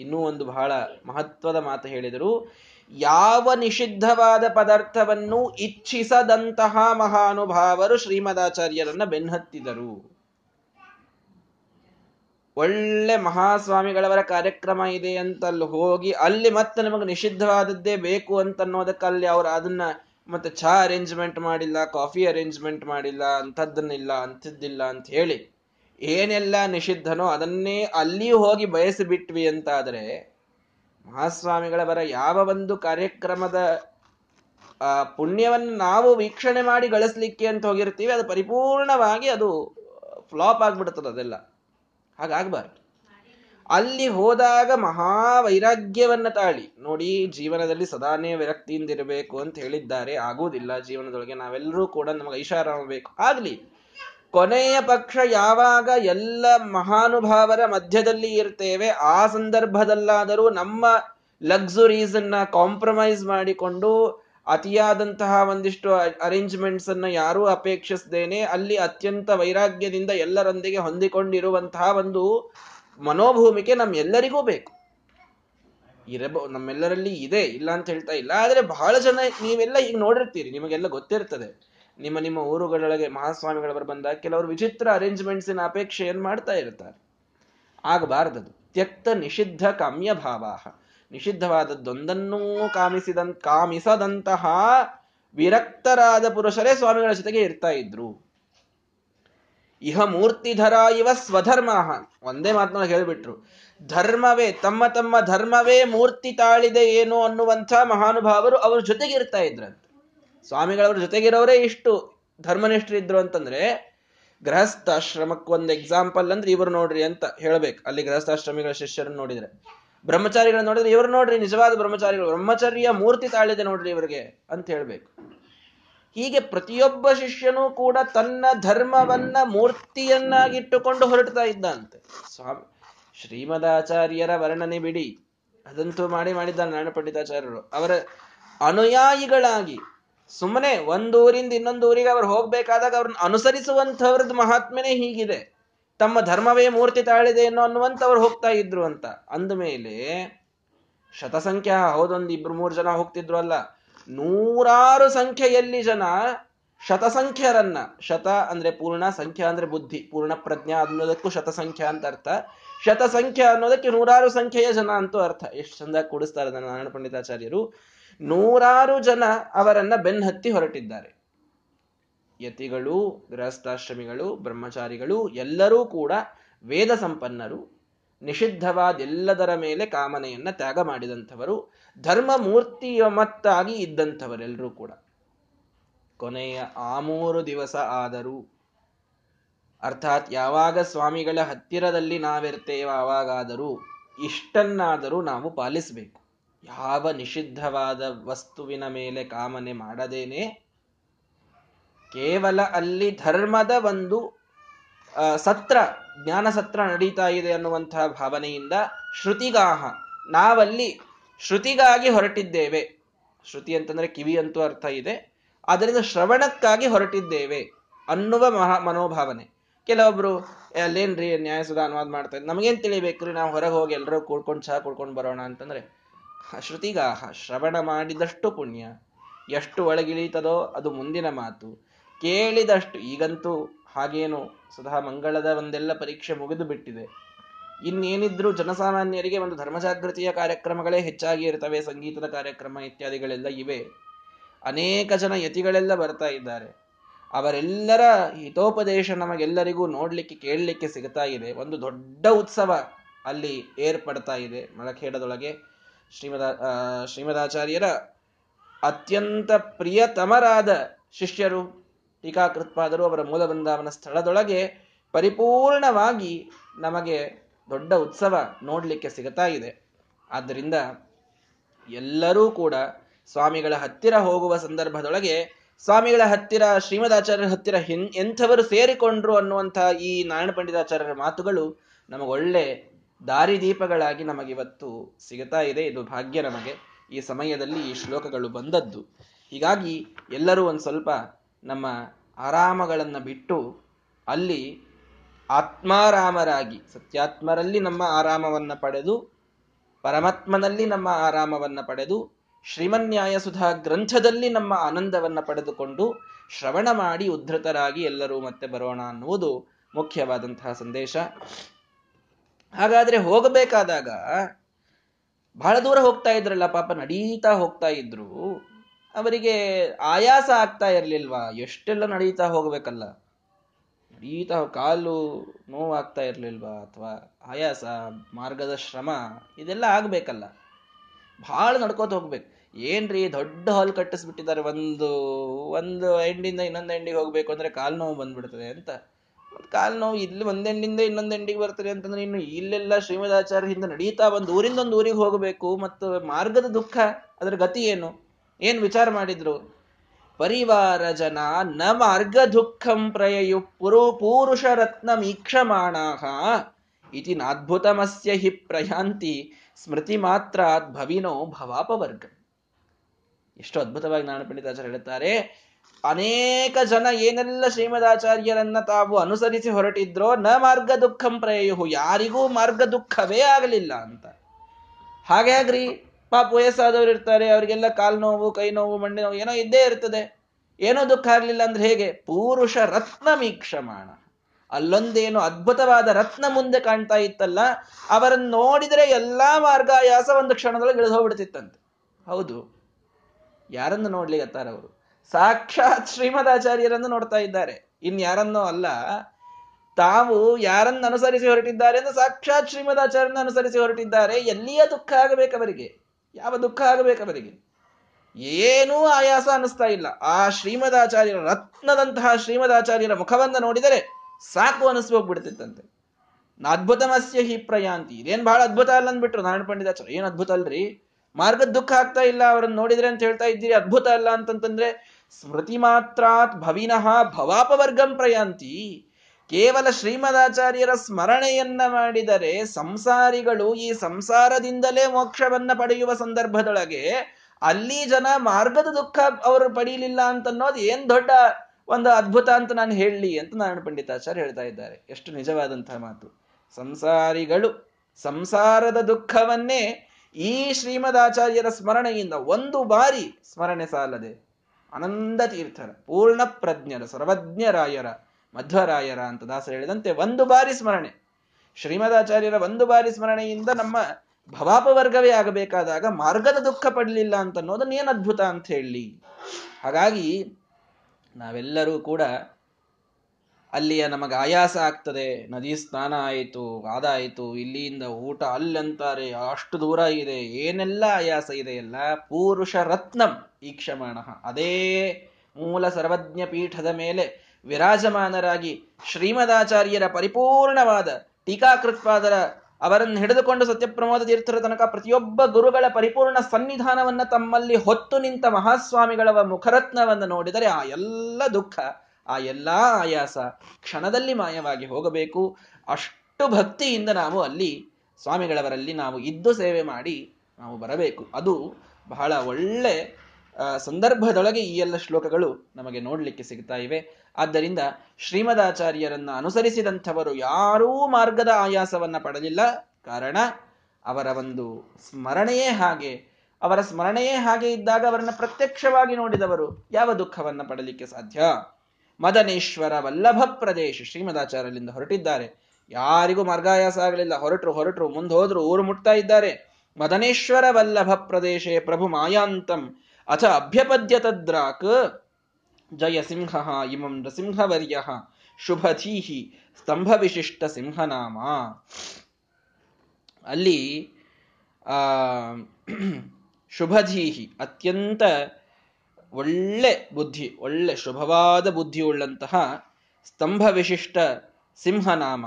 ಇನ್ನೂ ಒಂದು ಬಹಳ ಮಹತ್ವದ ಮಾತು ಹೇಳಿದರು. ಯಾವ ನಿಷಿದ್ಧವಾದ ಪದಾರ್ಥವನ್ನು ಇಚ್ಛಿಸದಂತಹ ಮಹಾನುಭಾವರು ಶ್ರೀಮದಾಚಾರ್ಯರನ್ನ ಬೆನ್ನಹತ್ತಿದರು ಒಳ್ಳೆ ಮಹಾಸ್ವಾಮಿಗಳವರ ಕಾರ್ಯಕ್ರಮ ಇದೆ ಅಂತ ಅಲ್ಲಿ ಹೋಗಿ ಅಲ್ಲಿ ಮತ್ತೆ ನಮಗೆ ನಿಷಿದ್ಧವಾದದ್ದೇ ಬೇಕು ಅಂತ ಅನ್ನೋದಕ್ಕೆ ಅವರು ಅದನ್ನ ಮತ್ತೆ ಚಹಾ ಅರೇಂಜ್ಮೆಂಟ್ ಮಾಡಿಲ್ಲ ಕಾಫಿ ಅರೇಂಜ್ಮೆಂಟ್ ಮಾಡಿಲ್ಲ, ಅಂಥದ್ದನ್ನಿಲ್ಲ, ಅಂಥದ್ದಿಲ್ಲ ಅಂತ ಹೇಳಿ ಏನೆಲ್ಲ ನಿಷಿದ್ಧನೋ ಅದನ್ನೇ ಅಲ್ಲಿ ಹೋಗಿ ಬಯಸಿಬಿಟ್ವಿ ಅಂತಾದರೆ ಮಹಾಸ್ವಾಮಿಗಳ ಬರ ಯಾವ ಒಂದು ಕಾರ್ಯಕ್ರಮದ ಪುಣ್ಯವನ್ನು ನಾವು ವೀಕ್ಷಣೆ ಮಾಡಿ ಗಳಿಸ್ಲಿಕ್ಕೆ ಅಂತ ಹೋಗಿರ್ತೀವಿ, ಅದು ಪರಿಪೂರ್ಣವಾಗಿ ಅದು ಫ್ಲಾಪ್ ಆಗ್ಬಿಡ್ತದೆ ಅದೆಲ್ಲ. ಹಾಗಾಗಬಾರ್ದು. ಅಲ್ಲಿ ಹೋದಾಗ ಮಹಾ ವೈರಾಗ್ಯವನ್ನ ತಾಳಿ. ನೋಡಿ, ಜೀವನದಲ್ಲಿ ಸದಾನೇ ವಿರಕ್ತಿಯಿಂದ ಇರಬೇಕು ಅಂತ ಹೇಳಿದ್ದಾರೆ. ಆಗುವುದಿಲ್ಲ, ಜೀವನದೊಳಗೆ ನಾವೆಲ್ಲರೂ ಕೂಡ ನಮಗೆ ಐಷಾರಾಮ ಬೇಕು. ಆಗ್ಲಿ, ಕೊನೆಯ ಪಕ್ಷ ಯಾವಾಗ ಎಲ್ಲ ಮಹಾನುಭಾವರ ಮಧ್ಯದಲ್ಲಿ ಇರ್ತೇವೆ, ಆ ಸಂದರ್ಭದಲ್ಲಾದರೂ ನಮ್ಮ ಲಕ್ಸುರೀಸ್ ಅನ್ನ ಕಾಂಪ್ರಮೈಸ್ ಮಾಡಿಕೊಂಡು ಅತಿಯಾದಂತಹ ಒಂದಿಷ್ಟು ಅರೇಂಜ್ಮೆಂಟ್ಸ್ ಅನ್ನ ಯಾರೂ ಅಪೇಕ್ಷಿಸದೇನೆ, ಅಲ್ಲಿ ಅತ್ಯಂತ ವೈರಾಗ್ಯದಿಂದ ಎಲ್ಲರೊಂದಿಗೆ ಹೊಂದಿಕೊಂಡಿರುವಂತಹ ಒಂದು ಮನೋಭೂಮಿಕೆ ನಮ್ಮೆಲ್ಲರಿಗೂ ಬೇಕು. ಇರಬ, ನಮ್ಮೆಲ್ಲರಲ್ಲಿ ಇದೆ, ಇಲ್ಲ ಅಂತ ಹೇಳ್ತಾ ಇಲ್ಲ, ಆದ್ರೆ ಬಹಳ ಜನ ನೀವೆಲ್ಲ ಈಗ ನೋಡಿರ್ತೀರಿ, ನಿಮಗೆಲ್ಲ ಗೊತ್ತಿರ್ತದೆ. ನಿಮ್ಮ ನಿಮ್ಮ ಊರುಗಳೊಳಗೆ ಮಹಾಸ್ವಾಮಿಗಳವರು ಬಂದಾಗ ಕೆಲವರು ವಿಚಿತ್ರ ಅರೇಂಜ್ಮೆಂಟ್ಸಿನ ಅಪೇಕ್ಷೆಯನ್ನು ಮಾಡ್ತಾ ಇರ್ತಾರೆ? ಆಗಬಾರದದು. ತ್ಯಕ್ತ ನಿಷಿದ್ಧ ಕಾಮ್ಯ ಭಾವಾಹ. ನಿಷಿದ್ಧವಾದದ್ದೊಂದನ್ನೂ ಕಾಮಿಸಿದ ಕಾಮಿಸದಂತಹ ವಿರಕ್ತರಾದ ಪುರುಷರೇ ಸ್ವಾಮಿಗಳ ಜೊತೆಗೆ ಇರ್ತಾ ಇದ್ರು. ಇಹ ಮೂರ್ತಿಧರ ಇವ ಸ್ವಧರ್ಮ ಒಂದೇ ಮಾತನ್ನ ಹೇಳಿಬಿಟ್ರು. ಧರ್ಮವೇ, ತಮ್ಮ ತಮ್ಮ ಧರ್ಮವೇ ಮೂರ್ತಿ ತಾಳಿದೆ ಏನು ಅನ್ನುವಂಥ ಮಹಾನುಭಾವರು ಅವ್ರ ಜೊತೆಗಿರ್ತಾ ಇದ್ರಂತೆ. ಸ್ವಾಮಿಗಳವ್ರ ಜೊತೆಗಿರೋರೇ ಇಷ್ಟು ಧರ್ಮನಿಷ್ಠರಿದ್ರು ಅಂತಂದ್ರೆ, ಗೃಹಸ್ಥಾಶ್ರಮಕ್ಕೆ ಒಂದು ಎಕ್ಸಾಂಪಲ್ ಅಂದ್ರೆ ಇವರು ನೋಡ್ರಿ ಅಂತ ಹೇಳ್ಬೇಕು. ಅಲ್ಲಿ ಗೃಹಸ್ಥಾಶ್ರಮಿಗಳ ಶಿಷ್ಯರನ್ನು ನೋಡಿದ್ರೆ. ಬ್ರಹ್ಮಚಾರಿಗಳನ್ನ ನೋಡಿದ್ರೆ ಇವರು ನೋಡ್ರಿ ನಿಜವಾದ ಬ್ರಹ್ಮಚಾರಿಗಳು. ಬ್ರಹ್ಮಚರ್ಯ ಮೂರ್ತಿ ತಾಳಿದೆ ನೋಡ್ರಿ ಇವರಿಗೆ ಅಂತ ಹೇಳ್ಬೇಕು. ಹೀಗೆ ಪ್ರತಿಯೊಬ್ಬ ಶಿಷ್ಯನೂ ಕೂಡ ತನ್ನ ಧರ್ಮವನ್ನ ಮೂರ್ತಿಯನ್ನಾಗಿಟ್ಟುಕೊಂಡು ಹೊರಡ್ತಾ ಇದ್ದಂತೆ. ಸ್ವಾಮಿ, ಶ್ರೀಮದಾಚಾರ್ಯರ ವರ್ಣನೆ ಬಿಡಿ. ಅದಂತೂ ಮಾಡಿ ಮಾಡಿದ್ದ ನಾರಾಯಣ ಪಂಡಿತಾಚಾರ್ಯರು. ಅವರ ಅನುಯಾಯಿಗಳಾಗಿ, ಸುಮ್ಮನೆ ಒಂದೂರಿಂದ ಇನ್ನೊಂದು ಊರಿಗೆ ಅವ್ರು ಹೋಗ್ಬೇಕಾದಾಗ ಅವ್ರನ್ನ ಅನುಸರಿಸುವಂಥವ್ರದ್ದು ಮಹಾತ್ಮೆನೇ ಹೀಗಿದೆ. ತಮ್ಮ ಧರ್ಮವೇ ಮೂರ್ತಿ ತಾಳಿದೆ ಅನ್ನೋ ಅನ್ನುವಂಥವ್ರು ಹೋಗ್ತಾ ಇದ್ರು ಅಂತ. ಅಂದಮೇಲೆ ಶತಸಂಖ್ಯಾ, ಹೌದೊಂದು ಇಬ್ರು ಮೂರು ಜನ ಹೋಗ್ತಿದ್ರು ಅಲ್ಲ. ನೂರಾರು ಸಂಖ್ಯೆಯಲ್ಲಿ ಜನ ಶತಸಂಖ್ಯರನ್ನ, ಶತ ಅಂದ್ರೆ ಪೂರ್ಣ ಸಂಖ್ಯಾ ಅಂದ್ರೆ ಬುದ್ಧಿ, ಪೂರ್ಣ ಪ್ರಜ್ಞಾ ಅನ್ನೋದಕ್ಕೂ ಶತಸಂಖ್ಯಾ ಅಂತ ಅರ್ಥ. ಶತಸಂಖ್ಯಾ ಅನ್ನೋದಕ್ಕೆ ನೂರಾರು ಸಂಖ್ಯೆಯ ಜನ ಅಂತೂ ಅರ್ಥ. ಎಷ್ಟು ಚಂದ ಕೂಡಿಸ್ತಾರೆ ನಾರಾಯಣ ಪಂಡಿತಾಚಾರ್ಯರು. ನೂರಾರು ಜನ ಅವರನ್ನ ಬೆನ್ನತ್ತಿ ಹೊರಟಿದ್ದಾರೆ. ಯತಿಗಳು, ಗೃಹಸ್ಥಾಶ್ರಮಿಗಳು, ಬ್ರಹ್ಮಚಾರಿಗಳು ಎಲ್ಲರೂ ಕೂಡ ವೇದ ಸಂಪನ್ನರು. ನಿಷಿದ್ಧವಾದ ಎಲ್ಲದರ ಮೇಲೆ ಕಾಮನೆಯನ್ನ ತ್ಯಾಗ ಮಾಡಿದಂಥವರು ಧರ್ಮ ಮೂರ್ತಿಯ ಮತ್ತಾಗಿ ಇದ್ದಂಥವರೆಲ್ಲರೂ ಕೂಡ. ಕೊನೆಯ ಆ ಮೂರು ದಿವಸ ಆದರೂ, ಅರ್ಥಾತ್ ಯಾವಾಗ ಸ್ವಾಮಿಗಳ ಹತ್ತಿರದಲ್ಲಿ ನಾವಿರ್ತೇವೆ ಆವಾಗಾದರೂ, ಇಷ್ಟನ್ನಾದರೂ ನಾವು ಪಾಲಿಸಬೇಕು. ಯಾವ ನಿಷಿದ್ಧವಾದ ವಸ್ತುವಿನ ಮೇಲೆ ಕಾಮನೆ ಮಾಡದೇನೆ? ಕೇವಲ ಅಲ್ಲಿ ಧರ್ಮದ ಒಂದು ಸತ್ರ ಜ್ಞಾನ ಸತ್ರ ನಡೀತಾ ಇದೆ ಅನ್ನುವಂತಹ ಭಾವನೆಯಿಂದ ಶ್ರುತಿಗಾಹ. ನಾವಲ್ಲಿ ಶ್ರುತಿಗಾಗಿ ಹೊರಟಿದ್ದೇವೆ. ಶ್ರುತಿ ಅಂತಂದ್ರೆ ಕಿವಿ ಅಂತೂ ಅರ್ಥ ಇದೆ. ಅದರಿಂದ ಶ್ರವಣಕ್ಕಾಗಿ ಹೊರಟಿದ್ದೇವೆ ಅನ್ನುವ ಮಹಾ ಮನೋಭಾವನೆ. ಕೆಲವೊಬ್ರು ಅಲ್ಲೇನ್ರಿ ನ್ಯಾಯಸುಧ ಅನುವಾದ ಮಾಡ್ತಾ ಇದ್ ನಮಗೇನ್ ತಿಳಿಬೇಕ್ರಿ, ನಾವು ಹೊರಗೆ ಹೋಗಿ ಎಲ್ಲರೂ ಕೂಡ್ಕೊಂಡು ಚಹಾ ಕುಡ್ಕೊಂಡು ಬರೋಣ ಅಂತಂದ್ರೆ ಶ್ರುತಿಗಾಹ, ಶ್ರವಣ ಮಾಡಿದಷ್ಟು ಪುಣ್ಯ. ಎಷ್ಟು ಒಳಗಿಳೀತದೋ ಅದು ಮುಂದಿನ ಮಾತು. ಕೇಳಿದಷ್ಟು ಈಗಂತೂ ಹಾಗೇನು ಸದಾ ಮಂಗಳದ ಒಂದೆಲ್ಲ ಪರೀಕ್ಷೆ ಮುಗಿದು ಬಿಟ್ಟಿದೆ. ಇನ್ನೇನಿದ್ರು ಜನಸಾಮಾನ್ಯರಿಗೆ ಒಂದು ಧರ್ಮ ಜಾಗೃತಿಯ ಕಾರ್ಯಕ್ರಮಗಳೇ ಹೆಚ್ಚಾಗಿ ಇರ್ತವೆ, ಸಂಗೀತದ ಕಾರ್ಯಕ್ರಮ ಇತ್ಯಾದಿಗಳೆಲ್ಲ ಇವೆ. ಅನೇಕ ಜನ ಯತಿಗಳೆಲ್ಲ ಬರ್ತಾ ಇದ್ದಾರೆ. ಅವರೆಲ್ಲರ ಹಿತೋಪದೇಶ ನಮಗೆಲ್ಲರಿಗೂ ನೋಡ್ಲಿಕ್ಕೆ, ಕೇಳಲಿಕ್ಕೆ ಸಿಗ್ತಾ ಇದೆ. ಒಂದು ದೊಡ್ಡ ಉತ್ಸವ ಅಲ್ಲಿ ಏರ್ಪಡ್ತಾ ಇದೆ ಮಳಖೇಡದೊಳಗೆ ಶ್ರೀಮದ ಶ್ರೀಮದಾಚಾರ್ಯರ ಅತ್ಯಂತ ಪ್ರಿಯತಮರಾದ ಶಿಷ್ಯರು ಟೀಕಾಕೃತ್ಪಾದರು ಅವರ ಮೂಲ ಬೃಂದಾವನ ಸ್ಥಳದೊಳಗೆ ಪರಿಪೂರ್ಣವಾಗಿ ನಮಗೆ ದೊಡ್ಡ ಉತ್ಸವ ನೋಡಲಿಕ್ಕೆ ಸಿಗುತ್ತಾ ಇದೆ. ಆದ್ದರಿಂದ ಎಲ್ಲರೂ ಕೂಡ ಸ್ವಾಮಿಗಳ ಹತ್ತಿರ ಹೋಗುವ ಸಂದರ್ಭದೊಳಗೆ ಸ್ವಾಮಿಗಳ ಹತ್ತಿರ, ಶ್ರೀಮದಾಚಾರ್ಯರ ಹತ್ತಿರ ಹಿನ್, ಎಂಥವರು ಸೇರಿಕೊಂಡ್ರು ಅನ್ನುವಂತಹ ಈ ನಾರಾಯಣ ಪಂಡಿತಾಚಾರ್ಯರ ಮಾತುಗಳು ನಮಗೊಳ್ಳೆ ದಾರಿದೀಪಗಳಾಗಿ ನಮಗಿವತ್ತು ಸಿಗುತ್ತಾ ಇದೆ. ಇದು ಭಾಗ್ಯ ನಮಗೆ ಈ ಸಮಯದಲ್ಲಿ ಈ ಶ್ಲೋಕಗಳು ಬಂದದ್ದು. ಹೀಗಾಗಿ ಎಲ್ಲರೂ ಒಂದು ಸ್ವಲ್ಪ ನಮ್ಮ ಆರಾಮಗಳನ್ನು ಬಿಟ್ಟು ಅಲ್ಲಿ ಆತ್ಮಾರಾಮರಾಗಿ, ಸತ್ಯಾತ್ಮರಲ್ಲಿ ನಮ್ಮ ಆರಾಮವನ್ನು ಪಡೆದು, ಪರಮಾತ್ಮನಲ್ಲಿ ನಮ್ಮ ಆರಾಮವನ್ನು ಪಡೆದು, ಶ್ರೀಮನ್ಯಾಯ ಸುಧಾ ಗ್ರಂಥದಲ್ಲಿ ನಮ್ಮ ಆನಂದವನ್ನು ಪಡೆದುಕೊಂಡು ಶ್ರವಣ ಮಾಡಿ ಉದ್ಧತರಾಗಿ ಎಲ್ಲರೂ ಮತ್ತೆ ಬರೋಣ ಅನ್ನುವುದು ಮುಖ್ಯವಾದಂತಹ ಸಂದೇಶ. ಹಾಗಾದ್ರೆ ಹೋಗಬೇಕಾದಾಗ ಬಹಳ ದೂರ ಹೋಗ್ತಾ ಇದ್ರಲ್ಲ ಪಾಪ, ನಡೀತಾ ಹೋಗ್ತಾ ಇದ್ರು. ಅವರಿಗೆ ಆಯಾಸ ಆಗ್ತಾ ಇರಲಿಲ್ವಾ? ಎಷ್ಟೆಲ್ಲ ನಡೀತಾ ಹೋಗಬೇಕಲ್ಲ? ನಡೀತಾ ಕಾಲು ನೋವಾಗ್ತಾ ಇರಲಿಲ್ವಾ ಅಥವಾ ಆಯಾಸ, ಮಾರ್ಗದ ಶ್ರಮ, ಇದೆಲ್ಲ ಆಗಬೇಕಲ್ಲ. ಭಾಳ ನಡ್ಕೋತ ಹೋಗ್ಬೇಕು. ಏನ್ರಿ ದೊಡ್ಡ ಹಾಲ್ ಕಟ್ಟಿಸ್ಬಿಟ್ಟಿದ್ದಾರೆ ಒಂದು ಒಂದು ಎಂಡಿಂದ ಇನ್ನೊಂದು ಎಂಡಿಗೆ ಹೋಗ್ಬೇಕು ಅಂದ್ರೆ ಕಾಲು ನೋವು ಬಂದ್ಬಿಡ್ತದೆ ಅಂತ. ಕಾಲು ನೋವು ಇಲ್ಲಿ ಒಂದೆಂಡಿಂದ ಇನ್ನೊಂದು ಎಂಡಿಗೆ ಬರ್ತದೆ ಅಂತಂದ್ರೆ ಇನ್ನು ಇಲ್ಲೆಲ್ಲ ಶ್ರೀಮದಾಚಾರ್ಯ ಹಿಂದೆ ನಡೀತಾ ಒಂದು ಊರಿಂದ ಒಂದು ಊರಿಗೆ ಹೋಗಬೇಕು. ಮತ್ತು ಮಾರ್ಗದ ದುಃಖ, ಅದರ ಗತಿ ಏನು? ಏನ್ ವಿಚಾರ ಮಾಡಿದ್ರು? ಪರಿವಾರ ಜನ ನ ಮಾರ್ಗ ದುಃಖಂ ಪ್ರಯಯು ಪುರು ಪೂರುಷ ರತ್ನ ಮೀಕ್ಷಮಾಣಾಹ ಇತಿ ನಾದ್ಭುತಮಸ್ಯ ಹಿ ಪ್ರಯಾಂತಿ ಸ್ಮೃತಿ ಮಾತ್ರ ಭವಿನೋ ಭವಾಪವರ್ಗ. ಎಷ್ಟು ಅದ್ಭುತವಾಗಿ ನಾನು ಪಂಡಿತಾಚಾರ್ಯ ಹೇಳುತ್ತಾರೆ, ಅನೇಕ ಜನ ಏನೆಲ್ಲ ಶ್ರೀಮದಾಚಾರ್ಯರನ್ನ ತಾವು ಅನುಸರಿಸಿ ಹೊರಟಿದ್ರೋ ನ ಮಾರ್ಗ ದುಃಖಂ ಪ್ರಯು ಯಾರಿಗೂ ಮಾರ್ಗ ದುಃಖವೇ ಆಗಲಿಲ್ಲ ಅಂತ. ಹಾಗಾಗ್ರಿ ಪಾಪ ವಯಸ್ಸಾದವರು ಇರ್ತಾರೆ, ಅವರಿಗೆಲ್ಲ ಕಾಲು ನೋವು, ಕೈ ನೋವು, ಮಂಡಿ ನೋವು, ಏನೋ ಇದ್ದೇ ಇರ್ತದೆ. ಏನೋ ದುಃಖ ಆಗ್ಲಿಲ್ಲ ಅಂದ್ರೆ ಹೇಗೆ? ಪೂರುಷ ರತ್ನ ಮೀಕ್ಷಮಾಣ ಅಲ್ಲೊಂದೇನು ಅದ್ಭುತವಾದ ರತ್ನ ಮುಂದೆ ಕಾಣ್ತಾ ಇತ್ತಲ್ಲ, ಅವರನ್ನು ನೋಡಿದ್ರೆ ಎಲ್ಲಾ ಮಾರ್ಗಾಯಾಸ ಒಂದು ಕ್ಷಣದೊಳಗೆ ಇಳಿದು ಹೋಗ್ಬಿಡ್ತಿತ್ತಂತೆ. ಹೌದು. ಯಾರನ್ನು ನೋಡ್ಲಿಕ್ಕೆ ಅವರು? ಸಾಕ್ಷಾತ್ ಶ್ರೀಮದಾಚಾರ್ಯರನ್ನು ನೋಡ್ತಾ ಇದ್ದಾರೆ. ಇನ್ ಯಾರನ್ನೋ ಅಲ್ಲ, ತಾವು ಯಾರನ್ನು ಅನುಸರಿಸಿ ಹೊರಟಿದ್ದಾರೆ ಅಂದ್ರೆ ಸಾಕ್ಷಾತ್ ಶ್ರೀಮದಾಚಾರ್ಯನ ಅನುಸರಿಸಿ ಹೊರಟಿದ್ದಾರೆ. ಎಲ್ಲಿಯ ದುಃಖ ಆಗಬೇಕವರಿಗೆ ಯಾವ ದುಃಖ ಆಗಬೇಕು ಅವರಿಗೆ. ಏನೂ ಆಯಾಸ ಅನ್ನಿಸ್ತಾ ಇಲ್ಲ. ಆ ಶ್ರೀಮದಾಚಾರ್ಯರ ರತ್ನದಂತಹ ಶ್ರೀಮದಾಚಾರ್ಯರ ಮುಖವನ್ನು ನೋಡಿದರೆ ಸಾಕು ಅನಿಸ್ಬೋಗ್ಬಿಡ್ತಿತ್ತಂತೆ ಅದ್ಭುತಮಸ್ಯ ಹಿ ಪ್ರಯಾಂತಿ. ಇದೇನ್ ಬಹಳ ಅದ್ಭುತ ಅಲ್ಲ ಅಂದ್ಬಿಟ್ರು ನಾರಾಯಣ ಪಂಡಿತಾಚಾರ್ಯ. ಏನ್ ಅದ್ಭುತ ಅಲ್ರಿ? ಮಾರ್ಗದ ದುಃಖ ಆಗ್ತಾ ಇಲ್ಲ ಅವರನ್ನು ನೋಡಿದ್ರೆ ಅಂತ ಹೇಳ್ತಾ ಇದ್ದೀರಿ. ಅದ್ಭುತ ಅಲ್ಲ ಅಂತಂತಂದ್ರೆ ಸ್ಮೃತಿ ಮಾತ್ರಾತ್ ಭವಿನಃ ಭವಾಪವರ್ಗಂ ಪ್ರಯಾಂತಿ. ಕೇವಲ ಶ್ರೀಮದಾಚಾರ್ಯರ ಸ್ಮರಣೆಯನ್ನ ಮಾಡಿದರೆ ಸಂಸಾರಿಗಳು ಈ ಸಂಸಾರದಿಂದಲೇ ಮೋಕ್ಷವನ್ನ ಪಡೆಯುವ ಸಂದರ್ಭದೊಳಗೆ ಅಲ್ಲಿ ಜನ ಮಾರ್ಗದ ದುಃಖ ಅವರು ಪಡೀಲಿಲ್ಲ ಅಂತನ್ನೋದು ಏನ್ ದೊಡ್ಡ ಒಂದು ಅದ್ಭುತ ಅಂತ ನಾನು ಹೇಳಲಿ ಅಂತ ನಾರಾಯಣ ಪಂಡಿತಾಚಾರ್ಯ ಹೇಳ್ತಾ ಇದ್ದಾರೆ. ಎಷ್ಟು ನಿಜವಾದಂತಹ ಮಾತು. ಸಂಸಾರಿಗಳು ಸಂಸಾರದ ದುಃಖವನ್ನೇ ಈ ಶ್ರೀಮದಾಚಾರ್ಯರ ಸ್ಮರಣೆಯಿಂದ ಒಂದು ಬಾರಿ ಸ್ಮರಣೆ ಸಾಲದೆ ಆನಂದ ತೀರ್ಥರ, ಪೂರ್ಣ ಪ್ರಜ್ಞರ, ಸರ್ವಜ್ಞರಾಯರ ಮಧ್ವರಾಯರ ಅಂತ ದಾಸರು ಹೇಳಿದಂತೆ ಒಂದು ಬಾರಿ ಸ್ಮರಣೆ. ಶ್ರೀಮದಾಚಾರ್ಯರ ಒಂದು ಬಾರಿ ಸ್ಮರಣೆಯಿಂದ ನಮ್ಮ ಭವಾಪವರ್ಗವೇ ಆಗಬೇಕಾದಾಗ ಮಾರ್ಗದ ದುಃಖ ಪಡಲಿಲ್ಲ ಅಂತ ಅನ್ನೋದನ್ನ ಏನು ಅದ್ಭುತ ಅಂತ ಹೇಳಿ. ಹಾಗಾಗಿ ನಾವೆಲ್ಲರೂ ಕೂಡ ಅಲ್ಲಿಯ ನಮಗೆ ಆಯಾಸ ಆಗ್ತದೆ. ನದಿ ಸ್ನಾನ ಆಯಿತು ಅದಾಯಿತು ಇಲ್ಲಿಂದ ಊಟ ಅಲ್ಲಂತಾರೆ, ಅಷ್ಟು ದೂರ ಇದೆ, ಏನೆಲ್ಲ ಆಯಾಸ ಇದೆಯಲ್ಲ ಪುರುಷ ರತ್ನಂ ಈಕ್ಷಮಾಣ ಅದೇ ಮೂಲ ಸರ್ವಜ್ಞ ಪೀಠದ ಮೇಲೆ ವಿರಾಜಮಾನರಾಗಿ ಶ್ರೀಮದಾಚಾರ್ಯರ ಪರಿಪೂರ್ಣವಾದ ಟೀಕಾಕೃತ್ಪಾದರ ಅವರನ್ನು ಹಿಡಿದುಕೊಂಡು ಸತ್ಯಪ್ರಮೋದ ತೀರ್ಥರ ತನಕ ಪ್ರತಿಯೊಬ್ಬ ಗುರುಗಳ ಪರಿಪೂರ್ಣ ಸನ್ನಿಧಾನವನ್ನ ತಮ್ಮಲ್ಲಿ ಹೊತ್ತು ನಿಂತ ಮಹಾಸ್ವಾಮಿಗಳ ಮುಖರತ್ನವನ್ನು ನೋಡಿದರೆ ಆ ಎಲ್ಲ ದುಃಖ, ಆ ಎಲ್ಲಾ ಆಯಾಸ ಕ್ಷಣದಲ್ಲಿ ಮಾಯವಾಗಿ ಹೋಗಬೇಕು. ಅಷ್ಟು ಭಕ್ತಿಯಿಂದ ನಾವು ಅಲ್ಲಿ ಸ್ವಾಮಿಗಳವರಲ್ಲಿ ನಾವು ಇದ್ದು ಸೇವೆ ಮಾಡಿ ನಾವು ಬರಬೇಕು. ಅದು ಬಹಳ ಒಳ್ಳೆ ಸಂದರ್ಭದೊಳಗೆ ಈ ಎಲ್ಲ ಶ್ಲೋಕಗಳು ನಮಗೆ ನೋಡಲಿಕ್ಕೆ ಸಿಗ್ತಾ ಇವೆ. ಆದ್ದರಿಂದ ಶ್ರೀಮದಾಚಾರ್ಯರನ್ನ ಅನುಸರಿಸಿದಂಥವರು ಯಾರೂ ಮಾರ್ಗದ ಆಯಾಸವನ್ನ ಪಡಲಿಲ್ಲ ಕಾರಣ, ಅವರ ಒಂದು ಸ್ಮರಣೆಯೇ ಹಾಗೆ, ಅವರ ಸ್ಮರಣೆಯೇ ಹಾಗೆ ಇದ್ದಾಗ ಅವರನ್ನ ಪ್ರತ್ಯಕ್ಷವಾಗಿ ನೋಡಿದವರು ಯಾವ ದುಃಖವನ್ನ ಪಡಲಿಕ್ಕೆ ಸಾಧ್ಯ? ಮದನೇಶ್ವರ ವಲ್ಲಭ ಪ್ರದೇಶ ಶ್ರೀಮದಾಚಾರ್ಯರಿಂದ ಹೊರಟಿದ್ದಾರೆ. ಯಾರಿಗೂ ಮಾರ್ಗಾಯಾಸ ಆಗಲಿಲ್ಲ. ಹೊರಟರು ಹೊರಟರು, ಮುಂದೆ ಹೋದ್ರು, ಊರು ಮುಟ್ತಾ ಇದ್ದಾರೆ. ಮದನೇಶ್ವರ ವಲ್ಲಭ ಪ್ರದೇಶ ಪ್ರಭು ಮಾಯಾಂತಂ. ಅಥ ಅಭ್ಯಪದ್ಯತದ್ರಾಕ್ ಜಯ ಸಿಂಹ ಇಮಂ ನೃಸಿಂಹವರ್ಯ ಶುಭಧೀಹಿ ಸ್ತಂಭವಿಶಿಷ್ಟ ಸಿಂಹನಾಮ ಅಲ್ಲಿ, ಆ ಶುಭಧೀಹಿ ಅತ್ಯಂತ ಒಳ್ಳೆ ಬುದ್ಧಿ, ಒಳ್ಳೆ ಶುಭವಾದ ಬುದ್ಧಿ ಉಳ್ಳಂತಹ ಸ್ತಂಭ ವಿಶಿಷ್ಟ ಸಿಂಹನಾಮ.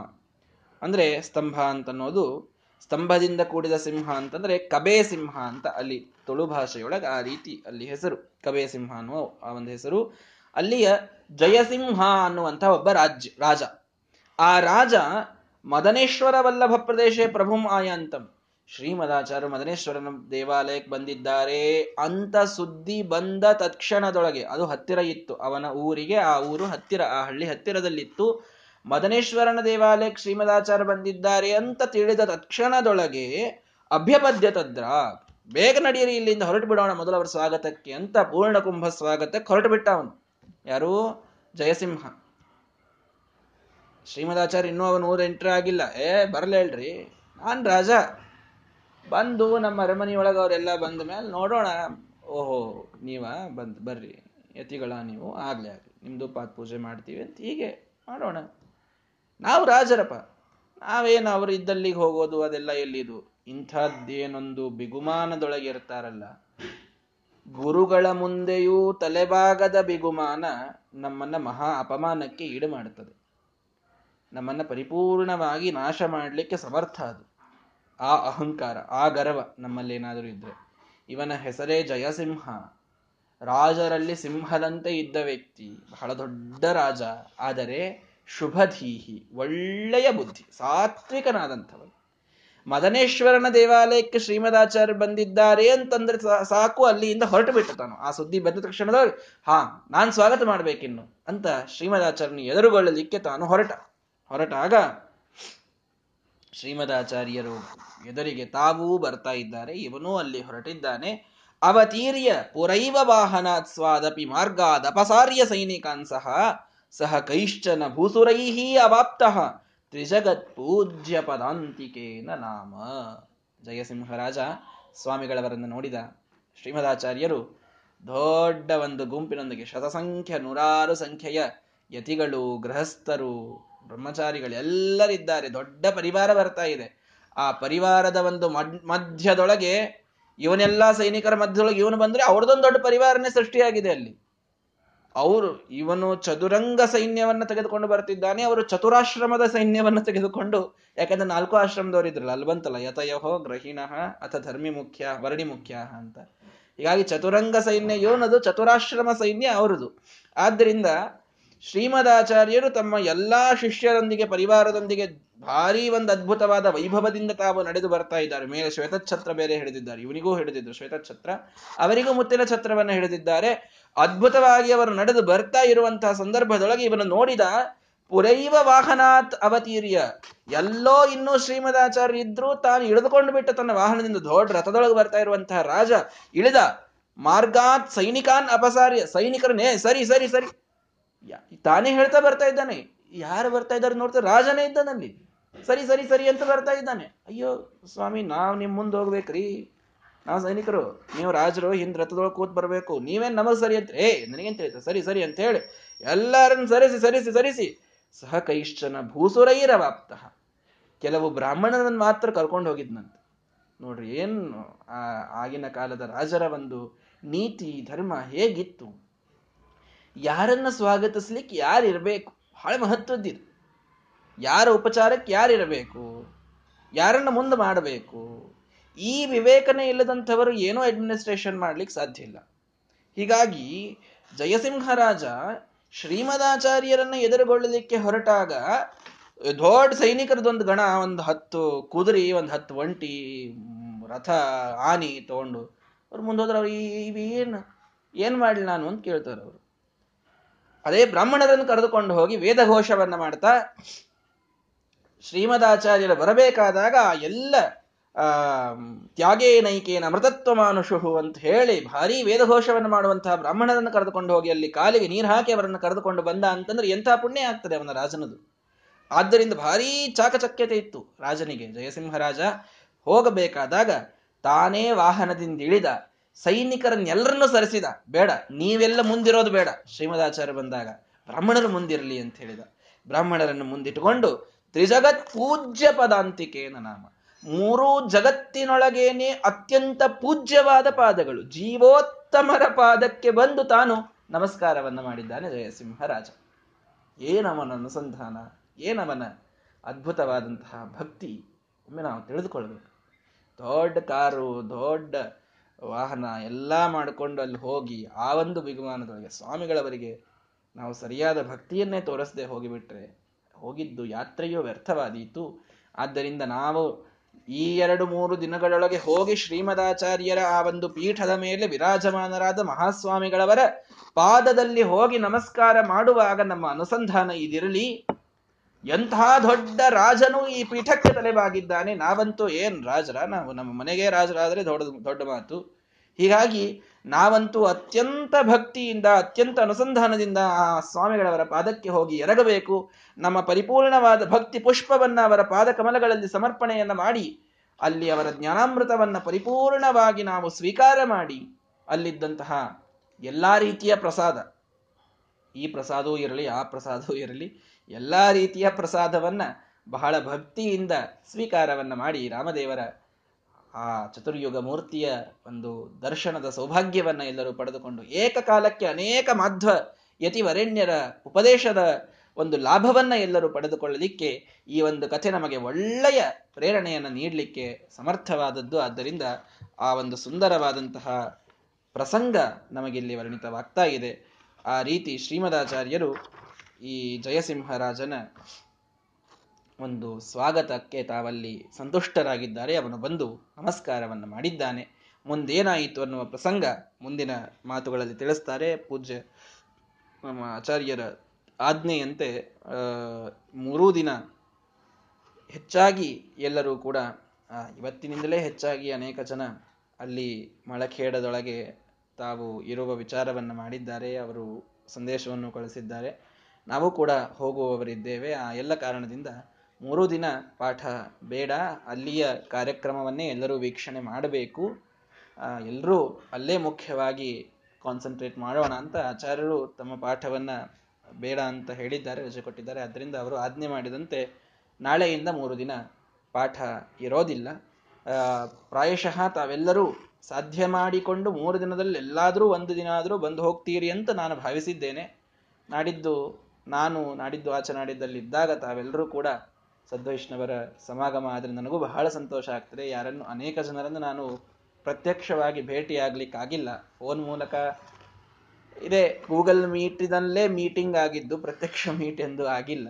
ಅಂದ್ರೆ ಸ್ತಂಭ ಅಂತನ್ನೋದು ಸ್ತಂಭದಿಂದ ಕೂಡಿದ ಸಿಂಹ ಅಂತಂದ್ರೆ ಕಬೆ ಸಿಂಹ ಅಂತ ಅಲ್ಲಿ ತುಳು ಭಾಷೆಯೊಳಗೆ ಆ ರೀತಿ ಅಲ್ಲಿ ಹೆಸರು. ಕಬೆ ಸಿಂಹ ಅನ್ನುವ ಆ ಒಂದು ಹೆಸರು. ಅಲ್ಲಿಯ ಜಯಸಿಂಹ ಅನ್ನುವಂತಹ ಒಬ್ಬ ರಾಜ್ಯ, ರಾಜ. ಆ ರಾಜ ಮದನೇಶ್ವರ ವಲ್ಲಭ ಪ್ರದೇಶ ಪ್ರಭುಂ ಆಯಾಂತಂ. ಶ್ರೀಮದಾಚಾರ್ಯ ಮದನೇಶ್ವರನ ದೇವಾಲಯಕ್ಕೆ ಬಂದಿದ್ದಾರೆ ಅಂತ ಸುದ್ದಿ ಬಂದ ತತ್ಕ್ಷಣದೊಳಗೆ ಅದು ಹತ್ತಿರ ಇತ್ತು. ಅವನ ಊರಿಗೆ ಆ ಊರು ಹತ್ತಿರ, ಆ ಹಳ್ಳಿ ಹತ್ತಿರದಲ್ಲಿತ್ತು. ಮದನೇಶ್ವರನ ದೇವಾಲಯಕ್ಕೆ ಶ್ರೀಮದಾಚಾರ್ಯ ಬಂದಿದ್ದಾರೆ ಅಂತ ತಿಳಿದ ತಕ್ಷಣದೊಳಗೆ ಅಭ್ಯಪದ್ಯ ತದ್ರ ಬೇಗ ನಡೆಯಿರಿ ಇಲ್ಲಿಂದ ಹೊರಟು ಬಿಡೋಣ ಮೊದಲವರ ಸ್ವಾಗತಕ್ಕೆ ಅಂತ ಪೂರ್ಣ ಕುಂಭ ಸ್ವಾಗತಕ್ಕೆ ಹೊರಟು ಬಿಟ್ಟ ಅವನು. ಯಾರು? ಜಯಸಿಂಹ. ಶ್ರೀಮದಾಚಾರ್ಯ ಇನ್ನೂ ಅವನು ಊರು ಎಂಟ್ರಿ ಆಗಿಲ್ಲ. ಏ, ಬರಲೇ ಹೇಳ್ರಿ. ನಾನ್ ರಾಜ. ಬಂದು ನಮ್ಮ ಅರಮನೆಯೊಳಗೆ ಅವರೆಲ್ಲ ಬಂದ ಮೇಲೆ ನೋಡೋಣ. ಓಹೋ, ನೀವ? ಬಂದು, ಬರ್ರಿ. ಯತಿಗಳ ನೀವು? ಆಗ್ಲೇ ಆಗ್ಲಿ. ನಿಮ್ದು ಪಾತ್ ಪೂಜೆ ಮಾಡ್ತೀವಿ ಅಂತ ಹೀಗೆ ಮಾಡೋಣ. ನಾವು ರಾಜರಪ್ಪ. ನಾವೇನು ಅವರು ಇದ್ದಲ್ಲಿಗೆ ಹೋಗೋದು, ಅದೆಲ್ಲ ಎಲ್ಲಿದು? ಇಂಥದ್ದೇನೊಂದು ಬಿಗುಮಾನದೊಳಗೆ ಇರ್ತಾರಲ್ಲ. ಗುರುಗಳ ಮುಂದೆಯೂ ತಲೆಬಾಗದ ಬಿಗುಮಾನ ನಮ್ಮನ್ನ ಮಹಾ ಅಪಮಾನಕ್ಕೆ ಈಡು ಮಾಡುತ್ತದೆ. ನಮ್ಮನ್ನ ಪರಿಪೂರ್ಣವಾಗಿ ನಾಶ ಮಾಡಲಿಕ್ಕೆ ಸಮರ್ಥ ಅದು. ಆ ಅಹಂಕಾರ, ಆ ಗರ್ವ ನಮ್ಮಲ್ಲಿ ಏನಾದರೂ ಇದ್ರೆ. ಇವನ ಹೆಸರೇ ಜಯಸಿಂಹ. ರಾಜರಲ್ಲಿ ಸಿಂಹದಂತೆ ಇದ್ದ ವ್ಯಕ್ತಿ, ಬಹಳ ದೊಡ್ಡ ರಾಜ. ಆದರೆ ಶುಭಧೀಹಿ, ಒಳ್ಳೆಯ ಬುದ್ಧಿ, ಸಾತ್ವಿಕನಾದಂಥವನು. ಮದನೇಶ್ವರನ ದೇವಾಲಯಕ್ಕೆ ಶ್ರೀಮದಾಚಾರ್ಯ ಬಂದಿದ್ದಾರೆ ಅಂತಂದ್ರೆ ಸಾಕು ಅಲ್ಲಿಯಿಂದ ಹೊರಟು ಬಿಟ್ಟತಾನು ಆ ಸುದ್ದಿ ಬಂದ ತಕ್ಷಣದವ್ರು, ಹಾ, ನಾನ್ ಸ್ವಾಗತ ಮಾಡ್ಬೇಕಿನ್ನು ಅಂತ ಶ್ರೀಮದಾಚಾರ್ಯನ ಎದುರುಗೊಳ್ಳಲಿಕ್ಕೆ ತಾನು ಹೊರಟ. ಹೊರಟಾಗ ಶ್ರೀಮದಾಚಾರ್ಯರು ಎದುರಿಗೆ ತಾವೂ ಬರ್ತಾ ಇದ್ದಾರೆ, ಇವನೂ ಅಲ್ಲಿ ಹೊರಟಿದ್ದಾನೆ. ಅವತೀರ್ಯ ಪುರೈವ ವಾಹನಾತ್ ಸ್ವಾದಪಿ ಮಾರ್ಗಾದ ಅಪಸಾರ್ಯ ಸೈನಿಕಾನ್ ಸಹ ಸಹ ಕೈಶ್ಚನ ಭೂಸುರೈಹಿ ಅವಾಪ್ತಃ ತ್ರಿಜಗತ್ ಪೂಜ್ಯ ಪದಾಂತಿಕೇನ ನಾಮ. ಜಯಸಿಂಹರಾಜ ಸ್ವಾಮಿಗಳವರನ್ನು ನೋಡಿದ ಶ್ರೀಮದಾಚಾರ್ಯರು, ದೊಡ್ಡ ಒಂದು ಗುಂಪಿನೊಂದಿಗೆ ಶತಸಂಖ್ಯ ನೂರಾರು ಸಂಖ್ಯೆಯ ಯತಿಗಳು ಗೃಹಸ್ಥರು, ಬ್ರಹ್ಮಚಾರಿಗಳು ಎಲ್ಲರಿದ್ದಾರೆ. ದೊಡ್ಡ ಪರಿವಾರ ಬರ್ತಾ ಇದೆ. ಆ ಪರಿವಾರದ ಒಂದು ಮಧ್ಯದೊಳಗೆ ಇವನೆಲ್ಲ ಸೈನಿಕರ ಮಧ್ಯದೊಳಗೆ ಇವನು ಬಂದ್ರೆ ಅವ್ರದೊಂದು ದೊಡ್ಡ ಪರಿವಾರನೇ ಸೃಷ್ಟಿಯಾಗಿದೆ ಅಲ್ಲಿ. ಅವರು ಇವನು ಚದುರಂಗ ಸೈನ್ಯವನ್ನ ತೆಗೆದುಕೊಂಡು ಬರ್ತಿದ್ದಾನೆ, ಅವರು ಚತುರಾಶ್ರಮದ ಸೈನ್ಯವನ್ನ ತೆಗೆದುಕೊಂಡು, ಯಾಕಂದ್ರೆ ನಾಲ್ಕು ಆಶ್ರಮದವರು ಇದ್ರಲ್ಲ, ಅಲ್ಲಿ ಬಂತಲ್ಲ, ಯತಯಹೋ ಗ್ರಹಿಣಃ ಅಥ ಧರ್ಮಿ ಮುಖ್ಯ, ವರ್ಣಿ ಮುಖ್ಯ ಅಂತ. ಹೀಗಾಗಿ ಚತುರಂಗ ಸೈನ್ಯ ಏನದು? ಚತುರಾಶ್ರಮ ಸೈನ್ಯ ಅವರದು. ಆದ್ದರಿಂದ ಶ್ರೀಮದಾಚಾರ್ಯರು ತಮ್ಮ ಎಲ್ಲಾ ಶಿಷ್ಯರೊಂದಿಗೆ, ಪರಿವಾರದೊಂದಿಗೆ ಭಾರಿ ಒಂದು ಅದ್ಭುತವಾದ ವೈಭವದಿಂದ ತಾವು ನಡೆದು ಬರ್ತಾ ಇದ್ದಾರೆ. ಮೇಲೆ ಶ್ವೇತಛತ್ರ ಬೇರೆ ಹಿಡಿದಿದ್ದಾರೆ. ಇವನಿಗೂ ಹಿಡಿದಿದ್ರು ಶ್ವೇತಛತ್ರ. ಅವರಿಗೂ ಮುತ್ತಿನ ಛತ್ರವನ್ನು ಹಿಡಿದಿದ್ದಾರೆ. ಅದ್ಭುತವಾಗಿ ಅವರು ನಡೆದು ಬರ್ತಾ ಇರುವಂತಹ ಸಂದರ್ಭದೊಳಗೆ ಇವನು ನೋಡಿದ, ಪುರೈವ ವಾಹನಾತ್ ಅವತೀರ್ಯ. ಎಲ್ಲೋ ಇನ್ನೂ ಶ್ರೀಮದಾಚಾರ್ಯ ಇದ್ರು ತಾನು ಇಳಿದುಕೊಂಡು ಬಿಟ್ಟ ತನ್ನ ವಾಹನದಿಂದ ದೊಡ್ಡ ರಥದೊಳಗೆ ಬರ್ತಾ ಇರುವಂತಹ ರಾಜ ಇಳಿದ, ಮಾರ್ಗಾತ್ ಸೈನಿಕಾನ್ ಅಪಸಾರ್ಯ. ಸೈನಿಕರನ್ನೇ, ಸರಿ ಸರಿ ಸರಿ. ತಾನೇ ಹೇಳ್ತಾ ಬರ್ತಾ ಇದ್ದಾನೆ. ಯಾರು ಬರ್ತಾ ಇದ್ದಾರೆ ನೋಡ್ತಾ, ರಾಜನೇ ಇದ್ದಾನಲ್ಲಿ. ಸರಿ ಸರಿ ಸರಿ ಅಂತ ಬರ್ತಾ ಇದ್ದಾನೆ. ಅಯ್ಯೋ ಸ್ವಾಮಿ, ನಾವು ನಿಮ್ಮ ಮುಂದೆ ಹೋಗ್ಬೇಕ್ರಿ. ನಾವು ಸೈನಿಕರು, ನೀವು ರಾಜರು, ಹಿಂದ್ ರಥದೊಳಗೆ ಕೂತ್ ಬರಬೇಕು. ನೀವೇನ್ ನಮಗ್ ಸರಿ ಅಂತ ಏ ನನಗೇನ್ ತಿಳಿತ? ಸರಿ ಸರಿ ಅಂತ ಹೇಳಿ. ಎಲ್ಲರನ್ನ ಸರಿಸಿ ಸರಿಸಿ ಸರಿಸಿ. ಸಹ ಕೈಶ್ಚನ ಭೂಸುರೈರವಾಪ್ತ ಕೆಲವು ಬ್ರಾಹ್ಮಣರನ್ನು ಮಾತ್ರ ಕರ್ಕೊಂಡು ಹೋಗಿದ್ನಂತೆ. ನೋಡ್ರಿ, ಏನು ಆ ಆಗಿನ ಕಾಲದ ರಾಜರ ಒಂದು ನೀತಿ, ಧರ್ಮ ಹೇಗಿತ್ತು? ಯಾರನ್ನ ಸ್ವಾಗತಿಸ್ಲಿಕ್ಕೆ ಯಾರಿರ್ಬೇಕು? ಬಹಳ ಮಹತ್ವದ್ದಿದೆ. ಯಾರ ಉಪಚಾರಕ್ಕೆ ಯಾರಿರಬೇಕು? ಯಾರನ್ನ ಮುಂದೆ ಮಾಡಬೇಕು? ಈ ವಿವೇಕನೇ ಇಲ್ಲದಂಥವರು ಏನೋ ಅಡ್ಮಿನಿಸ್ಟ್ರೇಷನ್ ಮಾಡ್ಲಿಕ್ಕೆ ಸಾಧ್ಯ ಇಲ್ಲ. ಹೀಗಾಗಿ ಜಯಸಿಂಹರಾಜ ಶ್ರೀಮದಾಚಾರ್ಯರನ್ನ ಎದುರುಗೊಳ್ಳಲಿಕ್ಕೆ ಹೊರಟಾಗ ದೊಡ್ಡ ಸೈನಿಕರದೊಂದು ಗಣ, ಒಂದು ಹತ್ತು ಕುದುರೆ, ಒಂದು ಹತ್ತು ಒಂಟಿ, ರಥ ಆನಿ ತಗೊಂಡು ಅವ್ರು ಮುಂದೋದ್ರೆ ಅವ್ರು ಇವೇನು ಏನ್ ಮಾಡ್ಲಿ ನಾನು ಅಂತ ಕೇಳ್ತಾರೆ ಅವರು. ಅದೇ ಬ್ರಾಹ್ಮಣರನ್ನು ಕರೆದುಕೊಂಡು ಹೋಗಿ ವೇದಘೋಷವನ್ನ ಮಾಡ್ತಾ ಶ್ರೀಮದಾಚಾರ್ಯರು ಬರಬೇಕಾದಾಗ ಎಲ್ಲ ಆ ತ್ಯಾಗೇ ನೈಕೇನ ಮೃತತ್ವ ಮಾನುಷು ಅಂತ ಹೇಳಿ ಭಾರಿ ವೇದಘೋಷವನ್ನು ಮಾಡುವಂತಹ ಬ್ರಾಹ್ಮಣರನ್ನು ಕರೆದುಕೊಂಡು ಹೋಗಿ ಅಲ್ಲಿ ಕಾಲಿಗೆ ನೀರು ಹಾಕಿ ಅವರನ್ನು ಕರೆದುಕೊಂಡು ಬಂದ ಅಂತಂದ್ರೆ ಎಂಥ ಪುಣ್ಯ ಆಗ್ತದೆ ಅವನ ರಾಜನದು. ಆದ್ದರಿಂದ ಭಾರೀ ಚಾಕಚಕ್ಯತೆ ಇತ್ತು ರಾಜನಿಗೆ. ಜಯಸಿಂಹರಾಜ ಹೋಗಬೇಕಾದಾಗ ತಾನೇ ವಾಹನದಿಂದ ಇಳಿದ ಸೈನಿಕರನ್ನೆಲ್ಲರನ್ನೂ ಸರಿಸಿದ. ಬೇಡ, ನೀವೆಲ್ಲ ಮುಂದಿರೋದು ಬೇಡ, ಶ್ರೀಮದಾಚಾರ್ಯ ಬಂದಾಗ. ಬ್ರಾಹ್ಮಣರು ಮುಂದಿರಲಿ ಅಂತ ಹೇಳಿದ. ಬ್ರಾಹ್ಮಣರನ್ನು ಮುಂದಿಟ್ಟುಕೊಂಡು ತ್ರಿಜಗತ್ ಪೂಜ್ಯ ಪದಾಂತಿಕೇನ ನಾಮ. ಮೂರೂ ಜಗತ್ತಿನೊಳಗೇನೆ ಅತ್ಯಂತ ಪೂಜ್ಯವಾದ ಪಾದಗಳು. ಜೀವೋತ್ತಮರ ಪಾದಕ್ಕೆ ಬಂದು ತಾನು ನಮಸ್ಕಾರವನ್ನು ಮಾಡಿದ್ದಾನೆ ಜಯಸಿಂಹರಾಜ. ಏನವನ ಅನುಸಂಧಾನ? ಏನವನ ಅದ್ಭುತವಾದಂತಹ ಭಕ್ತಿ? ಒಮ್ಮೆ ನಾವು ತಿಳಿದುಕೊಳ್ಬೇಕು ದೊಡ್ಡ ಕಾರು, ದೊಡ್ಡ ವಾಹನ ಎಲ್ಲ ಮಾಡಿಕೊಂಡು ಅಲ್ಲಿ ಹೋಗಿ ಆ ಒಂದು ವಿಮಾನದೊಳಗೆ ಸ್ವಾಮಿಗಳವರಿಗೆ ನಾವು ಸರಿಯಾದ ಭಕ್ತಿಯನ್ನೇ ತೋರಿಸದೆ ಹೋಗಿಬಿಟ್ರೆ, ಹೋಗಿದ್ದು ಯಾತ್ರೆಯೂ ವ್ಯರ್ಥವಾದೀತು. ಆದ್ದರಿಂದ ನಾವು ಈ ಎರಡು ಮೂರು ದಿನಗಳೊಳಗೆ ಹೋಗಿ ಶ್ರೀಮದಾಚಾರ್ಯರ ಆ ಒಂದು ಪೀಠದ ಮೇಲೆ ವಿರಾಜಮಾನರಾದ ಮಹಾಸ್ವಾಮಿಗಳವರ ಪಾದದಲ್ಲಿ ಹೋಗಿ ನಮಸ್ಕಾರ ಮಾಡುವಾಗ ನಮ್ಮ ಅನುಸಂಧಾನ ಇದಿರಲಿ. ಎಂತಹ ದೊಡ್ಡ ರಾಜನು ಈ ಪೀಠಕ್ಕೆ ತಲೆಬಾಗಿದ್ದಾನೆ. ನಾವಂತೂ ಏನ್ ರಾಜರ? ನಾವು ನಮ್ಮ ಮನೆಗೆ ರಾಜರಾದರೆ ದೊಡ್ಡ ದೊಡ್ಡ ಮಾತು. ಹೀಗಾಗಿ ನಾವಂತೂ ಅತ್ಯಂತ ಭಕ್ತಿಯಿಂದ, ಅತ್ಯಂತ ಅನುಸಂಧಾನದಿಂದ ಆ ಸ್ವಾಮಿಗಳವರ ಪಾದಕ್ಕೆ ಹೋಗಿ ಎರಗಬೇಕು. ನಮ್ಮ ಪರಿಪೂರ್ಣವಾದ ಭಕ್ತಿ ಪುಷ್ಪವನ್ನು ಅವರ ಪಾದ ಕಮಲಗಳಲ್ಲಿ ಸಮರ್ಪಣೆಯನ್ನ ಮಾಡಿ, ಅಲ್ಲಿ ಅವರ ಜ್ಞಾನಾಮೃತವನ್ನು ಪರಿಪೂರ್ಣವಾಗಿ ನಾವು ಸ್ವೀಕಾರ ಮಾಡಿ, ಅಲ್ಲಿದ್ದಂತಹ ಎಲ್ಲ ರೀತಿಯ ಪ್ರಸಾದ, ಈ ಪ್ರಸಾದವೂ ಇರಲಿ, ಆ ಪ್ರಸಾದವೂ ಇರಲಿ, ಎಲ್ಲ ರೀತಿಯ ಪ್ರಸಾದವನ್ನು ಬಹಳ ಭಕ್ತಿಯಿಂದ ಸ್ವೀಕಾರವನ್ನು ಮಾಡಿ ರಾಮದೇವರ ಆ ಚತುರ್ಯುಗ ಮೂರ್ತಿಯ ಒಂದು ದರ್ಶನದ ಸೌಭಾಗ್ಯವನ್ನ ಎಲ್ಲರೂ ಪಡೆದುಕೊಂಡು ಏಕಕಾಲಕ್ಕೆ ಅನೇಕ ಮಾಧ್ವ ಯತಿವರೆಣ್ಯರ ಉಪದೇಶದ ಒಂದು ಲಾಭವನ್ನ ಎಲ್ಲರೂ ಪಡೆದುಕೊಳ್ಳಲಿಕ್ಕೆ ಈ ಒಂದು ಕಥೆ ನಮಗೆ ಒಳ್ಳೆಯ ಪ್ರೇರಣೆಯನ್ನು ನೀಡಲಿಕ್ಕೆ ಸಮರ್ಥವಾದದ್ದು. ಆದ್ದರಿಂದ ಆ ಒಂದು ಸುಂದರವಾದಂತಹ ಪ್ರಸಂಗ ನಮಗಿಲ್ಲಿ ವರ್ಣಿತವಾಗ್ತಾ ಇದೆ. ಆ ರೀತಿ ಶ್ರೀಮದಾಚಾರ್ಯರು ಈ ಜಯಸಿಂಹರಾಜನ ಒಂದು ಸ್ವಾಗತಕ್ಕೆ ತಾವಲ್ಲಿ ಸಂತುಷ್ಟರಾಗಿದ್ದಾರೆ. ಅವನು ಬಂದು ನಮಸ್ಕಾರವನ್ನು ಮಾಡಿದ್ದಾನೆ. ಮುಂದೇನಾಯಿತು ಅನ್ನುವ ಪ್ರಸಂಗ ಮುಂದಿನ ಮಾತುಗಳಲ್ಲಿ ತಿಳಿಸ್ತಾರೆ. ಪೂಜ್ಯ ನಮ್ಮ ಆಚಾರ್ಯರ ಆಜ್ಞೆಯಂತೆ ಮೂರೂ ದಿನ ಹೆಚ್ಚಾಗಿ ಎಲ್ಲರೂ ಕೂಡ ಇವತ್ತಿನಿಂದಲೇ ಹೆಚ್ಚಾಗಿ ಅನೇಕ ಜನ ಅಲ್ಲಿ ಮಳಖೇಡದೊಳಗೆ ತಾವು ಇರುವ ವಿಚಾರವನ್ನು ಮಾಡಿದ್ದಾರೆ. ಅವರು ಸಂದೇಶವನ್ನು ಕಳಿಸಿದ್ದಾರೆ ನಾವು ಕೂಡ ಹೋಗುವವರಿದ್ದೇವೆ. ಆ ಎಲ್ಲ ಕಾರಣದಿಂದ ಮೂರು ದಿನ ಪಾಠ ಬೇಡ, ಅಲ್ಲಿಯ ಕಾರ್ಯಕ್ರಮವನ್ನೇ ಎಲ್ಲರೂ ವೀಕ್ಷಣೆ ಮಾಡಬೇಕು. ಎಲ್ಲರೂ ಅಲ್ಲೇ ಮುಖ್ಯವಾಗಿ ಕಾನ್ಸಂಟ್ರೇಟ್ ಮಾಡೋಣ ಅಂತ ಆಚಾರ್ಯರು ತಮ್ಮ ಪಾಠವನ್ನು ಬೇಡ ಅಂತ ಹೇಳಿದ್ದಾರೆ ರಜೆ ಕೊಟ್ಟಿದ್ದಾರೆ ಅದರಿಂದ ಅವರು ಆಜ್ಞೆ ಮಾಡಿದಂತೆ ನಾಳೆಯಿಂದ ಮೂರು ದಿನ ಪಾಠ ಇರೋದಿಲ್ಲ. ಪ್ರಾಯಶಃ ತಾವೆಲ್ಲರೂ ಸಾಧ್ಯ ಮಾಡಿಕೊಂಡು ಮೂರು ದಿನದಲ್ಲಿ ಎಲ್ಲಾದರೂ ಒಂದು ದಿನ ಆದರೂ ಬಂದು ಹೋಗ್ತೀರಿ ಅಂತ ನಾನು ಭಾವಿಸಿದ್ದೇನೆ. ನಾಡಿದ್ದು, ನಾನು ನಾಡಿದ್ದು ಆಚೆ ನಾಡಿದ್ದಲ್ಲಿ ಇದ್ದಾಗ ತಾವೆಲ್ಲರೂ ಕೂಡ ಸದ್ವೈಷ್ಣವರ ಸಮಾಗಮ ಆದರೆ ನನಗೂ ಬಹಳ ಸಂತೋಷ ಆಗ್ತದೆ. ಯಾರನ್ನು ಅನೇಕ ಜನರನ್ನು ನಾನು ಪ್ರತ್ಯಕ್ಷವಾಗಿ ಭೇಟಿಯಾಗಲಿಕ್ಕಾಗಿಲ್ಲ. ಫೋನ್ ಮೂಲಕ ಇದೇ. ಗೂಗಲ್ ಮೀಟಿನಲ್ಲೇ ಮೀಟಿಂಗ್ ಆಗಿದ್ದು ಪ್ರತ್ಯಕ್ಷ ಮೀಟ್ ಎಂದು ಆಗಿಲ್ಲ.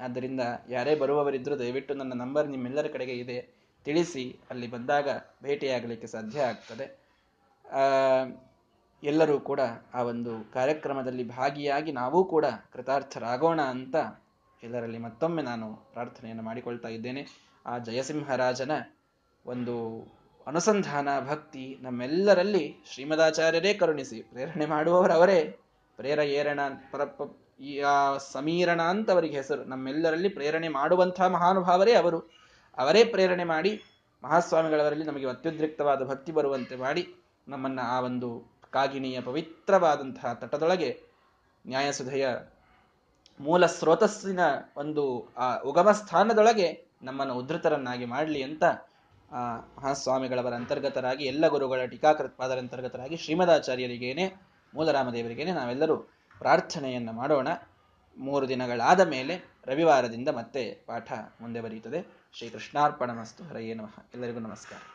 ಆದ್ದರಿಂದ ಯಾರೇ ಬರುವವರಿದ್ದರೂ ದಯವಿಟ್ಟು ನನ್ನ ನಂಬರ್ ನಿಮ್ಮೆಲ್ಲರ ಕಡೆಗೆ ಇದೆ. ತಿಳಿಸಿ, ಅಲ್ಲಿ ಬಂದಾಗ ಭೇಟಿಯಾಗಲಿಕ್ಕೆ ಸಾಧ್ಯ ಆಗ್ತದೆ. ಎಲ್ಲರೂ ಕೂಡ ಆ ಒಂದು ಕಾರ್ಯಕ್ರಮದಲ್ಲಿ ಭಾಗಿಯಾಗಿ ನಾವೂ ಕೂಡ ಕೃತಾರ್ಥರಾಗೋಣ ಅಂತ ಎಲ್ಲರಲ್ಲಿ ಮತ್ತೊಮ್ಮೆ ನಾನು ಪ್ರಾರ್ಥನೆಯನ್ನು ಮಾಡಿಕೊಳ್ತಾ ಇದ್ದೇನೆ. ಆ ಜಯಸಿಂಹರಾಜನ ಒಂದು ಅನುಸಂಧಾನ ಭಕ್ತಿ ನಮ್ಮೆಲ್ಲರಲ್ಲಿ ಶ್ರೀಮದಾಚಾರ್ಯರೇ ಕರುಣಿಸಿ, ಪ್ರೇರಣೆ ಮಾಡುವವರವರೇ, ಪ್ರೇರ ಏರಣ ಪರಪ್ಪ ಆ, ಸಮೀರಣ ಅಂತ ಅವರಿಗೆ ಹೆಸರು. ನಮ್ಮೆಲ್ಲರಲ್ಲಿ ಪ್ರೇರಣೆ ಮಾಡುವಂತಹ ಮಹಾನುಭಾವರೇ ಅವರು. ಅವರೇ ಪ್ರೇರಣೆ ಮಾಡಿ, ಮಹಾಸ್ವಾಮಿಗಳವರಲ್ಲಿ ನಮಗೆ ಅತ್ಯುದ್ರಿಕ್ತವಾದ ಭಕ್ತಿ ಬರುವಂತೆ ಮಾಡಿ, ನಮ್ಮನ್ನು ಆ ಒಂದು ಕಾಗಿಣಿಯ ಪವಿತ್ರವಾದಂತಹ ತಟದೊಳಗೆ ನ್ಯಾಯಸುಧೆಯ ಮೂಲ ಸ್ರೋತಸ್ಸಿನ ಒಂದು, ಆ, ಉಗಮ ಸ್ಥಾನದೊಳಗೆ ನಮ್ಮನ್ನು ಉದ್ಧತರನ್ನಾಗಿ ಮಾಡಲಿ ಅಂತ, ಆ, ಮಹಾಸ್ವಾಮಿಗಳವರ ಅಂತರ್ಗತರಾಗಿ, ಎಲ್ಲ ಗುರುಗಳ ಟೀಕಾಕೃತ್ಪಾದರ ಅಂತರ್ಗತರಾಗಿ ಶ್ರೀಮದಾಚಾರ್ಯರಿಗೇನೆ, ಮೂಲರಾಮದೇವರಿಗೇನೆ ನಾವೆಲ್ಲರೂ ಪ್ರಾರ್ಥನೆಯನ್ನು ಮಾಡೋಣ. ಮೂರು ದಿನಗಳಾದ ಮೇಲೆ ರವಿವಾರದಿಂದ ಮತ್ತೆ ಪಾಠ ಮುಂದೆ ಬರೆಯುತ್ತದೆ ಶ್ರೀ ಕೃಷ್ಣಾರ್ಪಣ ಮಸ್ತು ಹರಯೇ ನಮಃ. ಎಲ್ಲರಿಗೂ ನಮಸ್ಕಾರ.